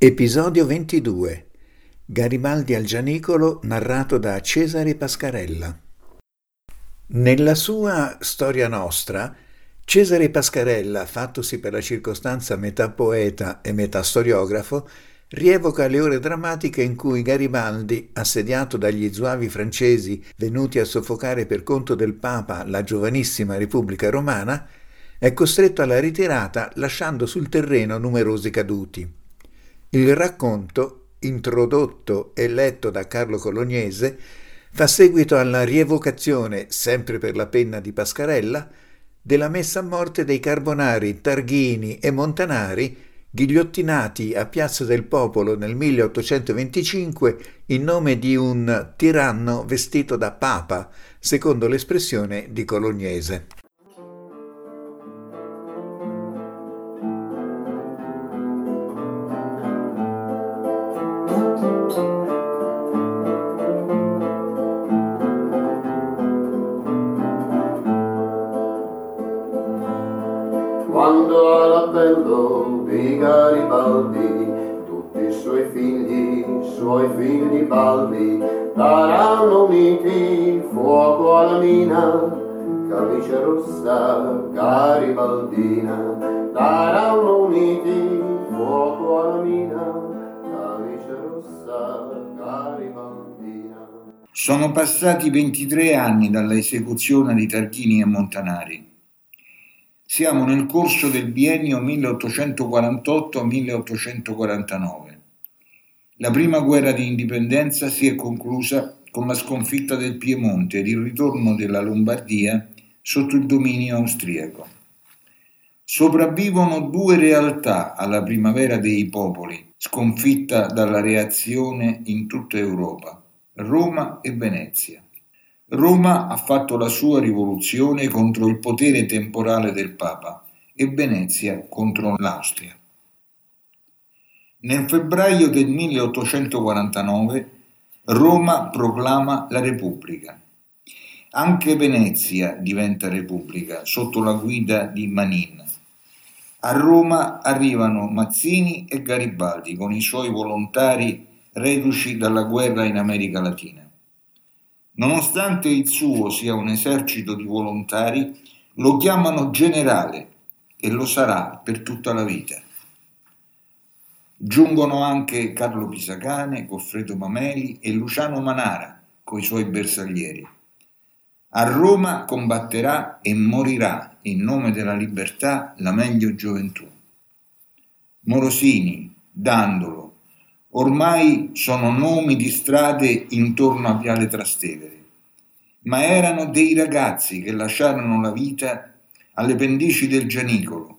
Episodio 22 Garibaldi al Gianicolo narrato da Cesare Pascarella Nella sua Storia nostra, Cesare Pascarella, fattosi per la circostanza metà poeta e metà storiografo, rievoca le ore drammatiche in cui Garibaldi, assediato dagli zuavi francesi venuti a soffocare per conto del Papa la giovanissima Repubblica Romana, è costretto alla ritirata lasciando sul terreno numerosi caduti. Il racconto, introdotto e letto da Carlo Colognese, fa seguito alla rievocazione, sempre per la penna di Pascarella, della messa a morte dei Carbonari, Targhini e Montanari, ghigliottinati a Piazza del Popolo nel 1825 in nome di un tiranno vestito da papa, secondo l'espressione di Colognese. All'appello di Garibaldi tutti i suoi figli, suoi figli baldi, daranno uniti fuoco alla mina, camicia rossa garibaldina, daranno uniti fuoco alla mina, camicia rossa garibaldina. Sono passati 23 anni dall'esecuzione di Tarchini e Montanari. Siamo nel corso del biennio 1848-1849. La prima guerra di indipendenza si è conclusa con la sconfitta del Piemonte ed il ritorno della Lombardia sotto il dominio austriaco. Sopravvivono due realtà alla primavera dei popoli, sconfitta dalla reazione in tutta Europa, Roma e Venezia. Roma ha fatto la sua rivoluzione contro il potere temporale del Papa e Venezia contro l'Austria. Nel febbraio del 1849 Roma proclama la Repubblica. Anche Venezia diventa Repubblica sotto la guida di Manin. A Roma arrivano Mazzini e Garibaldi con i suoi volontari reduci dalla guerra in America Latina. Nonostante il suo sia un esercito di volontari, lo chiamano generale e lo sarà per tutta la vita. Giungono anche Carlo Pisacane, Goffredo Mameli e Luciano Manara coi suoi bersaglieri. A Roma combatterà e morirà in nome della libertà la meglio gioventù. Morosini, Dandolo, Ormai sono nomi di strade intorno a Viale Trastevere, ma erano dei ragazzi che lasciarono la vita alle pendici del Gianicolo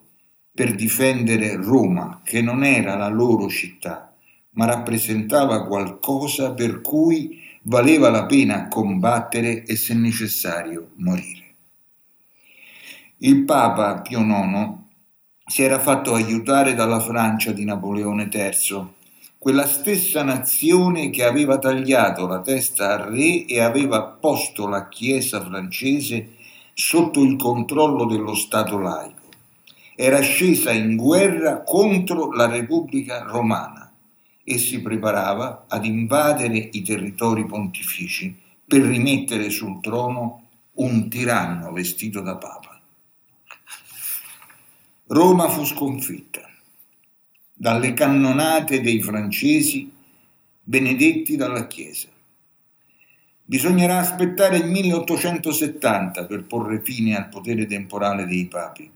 per difendere Roma, che non era la loro città, ma rappresentava qualcosa per cui valeva la pena combattere e se necessario morire. Il Papa Pio IX si era fatto aiutare dalla Francia di Napoleone III quella stessa nazione che aveva tagliato la testa al re e aveva posto la Chiesa francese sotto il controllo dello Stato laico. Era scesa in guerra contro la Repubblica romana e si preparava ad invadere i territori pontifici per rimettere sul trono un tiranno vestito da papa. Roma fu sconfitta dalle cannonate dei francesi benedetti dalla Chiesa. Bisognerà aspettare il 1870 per porre fine al potere temporale dei papi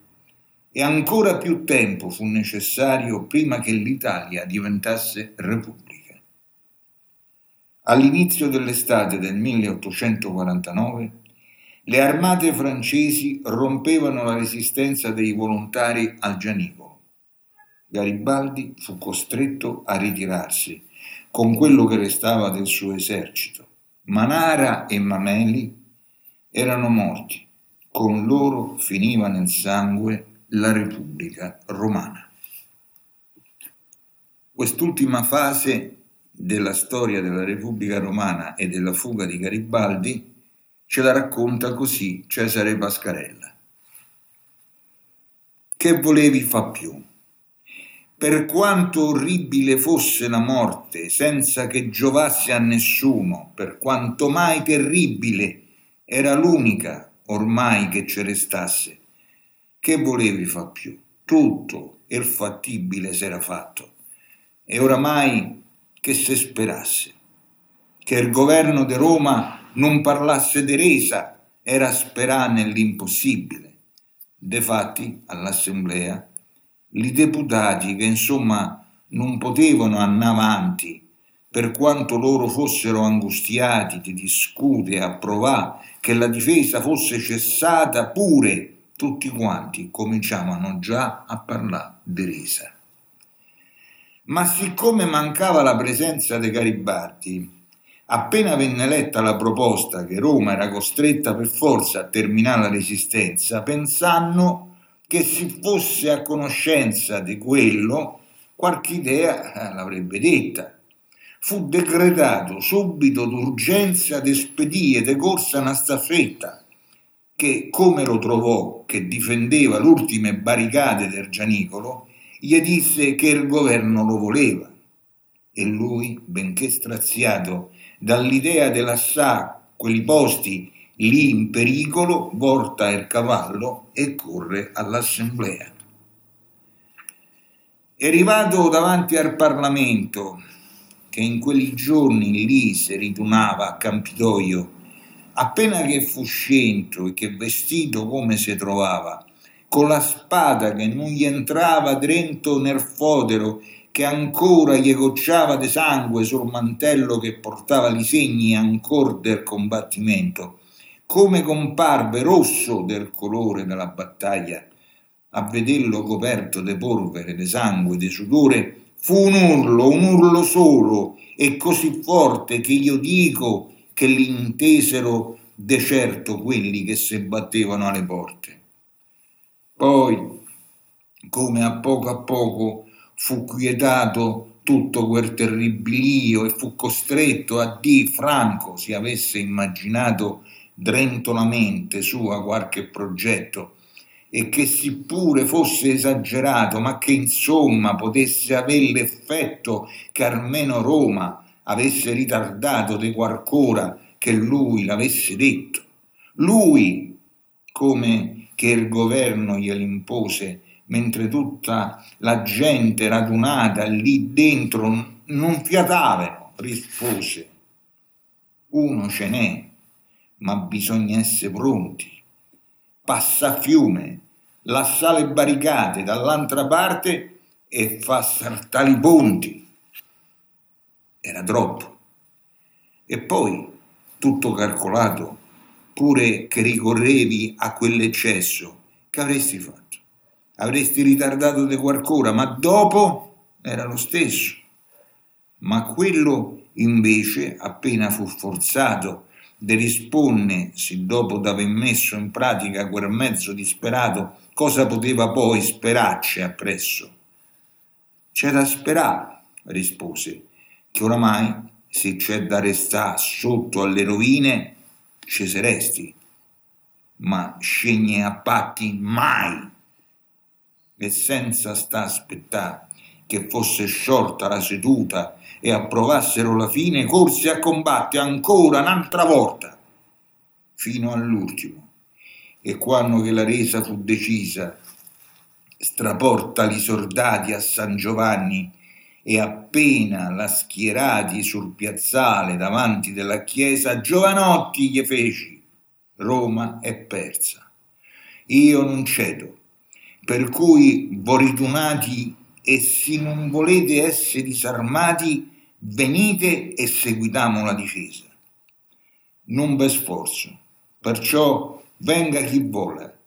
e ancora più tempo fu necessario prima che l'Italia diventasse repubblica. All'inizio dell'estate del 1849 le armate francesi rompevano la resistenza dei volontari al Gianicolo Garibaldi fu costretto a ritirarsi con quello che restava del suo esercito. Manara e Mameli erano morti, con loro finiva nel sangue la Repubblica romana. Quest'ultima fase della storia della Repubblica romana e della fuga di Garibaldi ce la racconta così Cesare Pascarella. Che volevi fa più? Per quanto orribile fosse la morte, senza che giovasse a nessuno, per quanto mai terribile, era l'unica ormai che ci restasse. Che volevi fa più? Tutto il fattibile s'era fatto. E oramai che se sperasse. Che il governo di Roma non parlasse di resa era sperare nell'impossibile. Defatti, all'assemblea, i deputati che insomma non potevano andare avanti per quanto loro fossero angustiati di discutere approvare che la difesa fosse cessata pure tutti quanti cominciavano già a parlare di resa. Ma siccome mancava la presenza dei Garibaldi, appena venne letta la proposta che Roma era costretta per forza a terminare la resistenza, pensanno che si fosse a conoscenza di quello, qualche idea eh, l'avrebbe detta. Fu decretato subito d'urgenza di spedire de corsa una staffetta, che, come lo trovò che difendeva le ultime barricate del Gianicolo, gli disse che il governo lo voleva. E lui, benché straziato dall'idea dell'assà quei posti lì in pericolo, volta il cavallo e corre all'assemblea. È arrivato davanti al Parlamento, che in quei giorni lì si ritunava a Campidoglio, appena che fu scento e che vestito come si trovava, con la spada che non gli entrava dentro nel fodero, che ancora gli gocciava di sangue sul mantello che portava i segni ancora del combattimento, come comparve rosso del colore della battaglia, a vederlo coperto de polvere, de sangue, de sudore, fu un urlo, un urlo solo, e così forte che io dico che l'intesero de certo quelli che si battevano alle porte. Poi, come a poco a poco fu quietato tutto quel terribilio e fu costretto a di Franco si avesse immaginato drento la mente sua qualche progetto e che seppure fosse esagerato, ma che insomma potesse avere l'effetto che almeno Roma avesse ritardato di qualcora che lui l'avesse detto. Lui, come che il governo gliel'impose, mentre tutta la gente radunata lì dentro non fiatavano, rispose. Uno ce n'è, ma bisogna essere pronti. Passa a fiume, lascia le barricate dall'altra parte e fa saltare i ponti. Era troppo. E poi, tutto calcolato, pure che ricorrevi a quell'eccesso, che avresti fatto? Avresti ritardato di qualcosa, ma dopo era lo stesso. Ma quello invece, appena fu forzato de risponne, se dopo d'aver messo in pratica quel mezzo disperato, cosa poteva poi sperarci appresso? C'è da sperare, rispose, che oramai se c'è da restare sotto alle rovine, ci saresti, ma scegne a patti mai. E senza sta aspettare che fosse sciolta la seduta e approvassero la fine, corse a combattere ancora un'altra volta, fino all'ultimo. E quando che la resa fu decisa, straporta i soldati a San Giovanni e appena la schierati sul piazzale davanti della chiesa, giovanotti gli feci, Roma è persa. Io non cedo, per cui voritunati e se non volete essere disarmati, venite e seguitiamo la difesa. Non v'è sforzo, perciò venga chi vuole,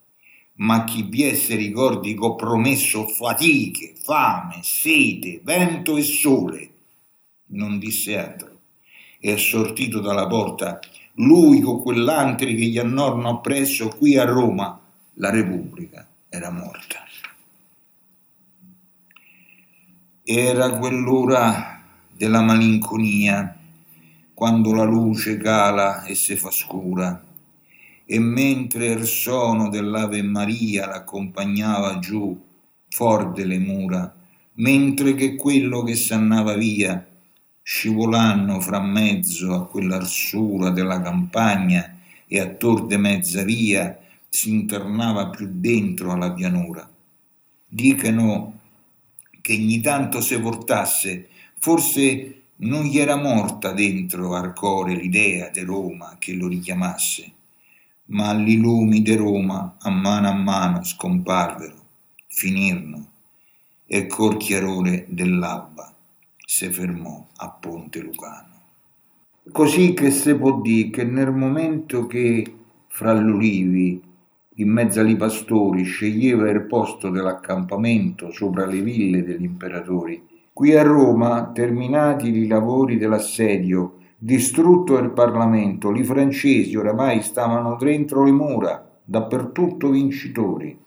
ma chi vi esse ricordi che ho promesso fatiche, fame, sete, vento e sole. Non disse altro e assortito dalla porta, lui con quell'antri che gli annorno appresso qui a Roma, la Repubblica era morta. Era quell'ora della malinconia, quando la luce cala e si fa scura, e mentre il suono dell'Ave Maria l'accompagnava giù, fuori delle mura, mentre che quello che s'annava via, scivolando fra mezzo a quell'arsura della campagna e a de mezza via, si internava più dentro alla pianura. Dicano che ogni tanto se portasse, forse non gli era morta dentro al core l'idea di Roma che lo richiamasse, ma gli lumi di Roma a mano a mano scomparvero, finirono, e col chiarore dell'alba si fermò a Ponte Lucano. Così che se può dire che nel momento che fra l'ulivi in mezzo ai pastori sceglieva il posto dell'accampamento sopra le ville degli imperatori. Qui a Roma, terminati i lavori dell'assedio, distrutto il Parlamento, i francesi oramai stavano dentro le mura, dappertutto vincitori.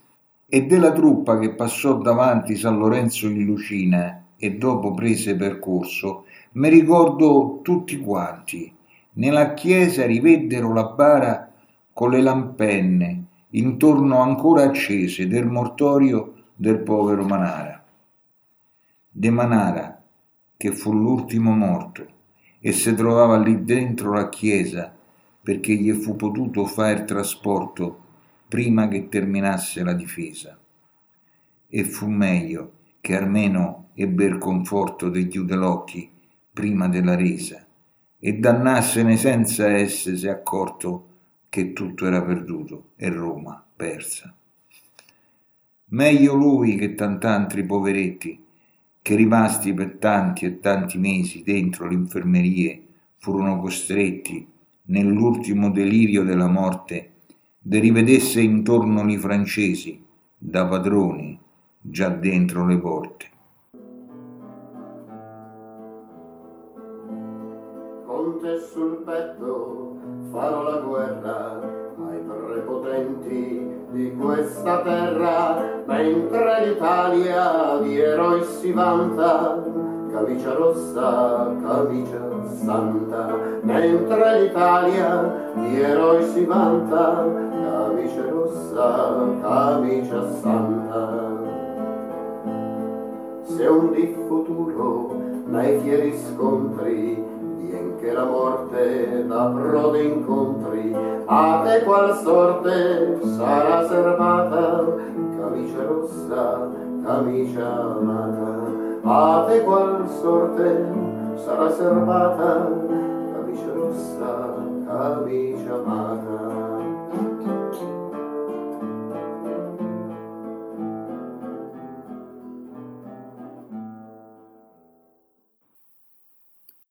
E della truppa che passò davanti San Lorenzo di Lucina e dopo prese percorso, mi ricordo tutti quanti. Nella chiesa riveddero la bara con le lampenne, intorno ancora accese del mortorio del povero Manara. De Manara, che fu l'ultimo morto e si trovava lì dentro la chiesa perché gli fu potuto fare trasporto prima che terminasse la difesa. E fu meglio che almeno ebbe il conforto degli udelocchi prima della resa e dannassene senza essersi accorto che tutto era perduto e Roma persa. Meglio lui che tant'altri poveretti che rimasti per tanti e tanti mesi dentro le infermerie furono costretti nell'ultimo delirio della morte de rivedesse intorno i francesi da padroni già dentro le porte. Conte sul petto farò la guerra ai prepotenti di questa terra, mentre l'Italia di eroi si vanta, camicia rossa, camicia santa, mentre l'Italia di eroi si vanta, camicia rossa, camicia santa. Se un di futuro nei fieri scontri che la morte da prode incontri, a te qual sorte sarà serbata, camicia rossa, camicia amata. A te qual sorte sarà serbata, camicia rossa, camicia amata.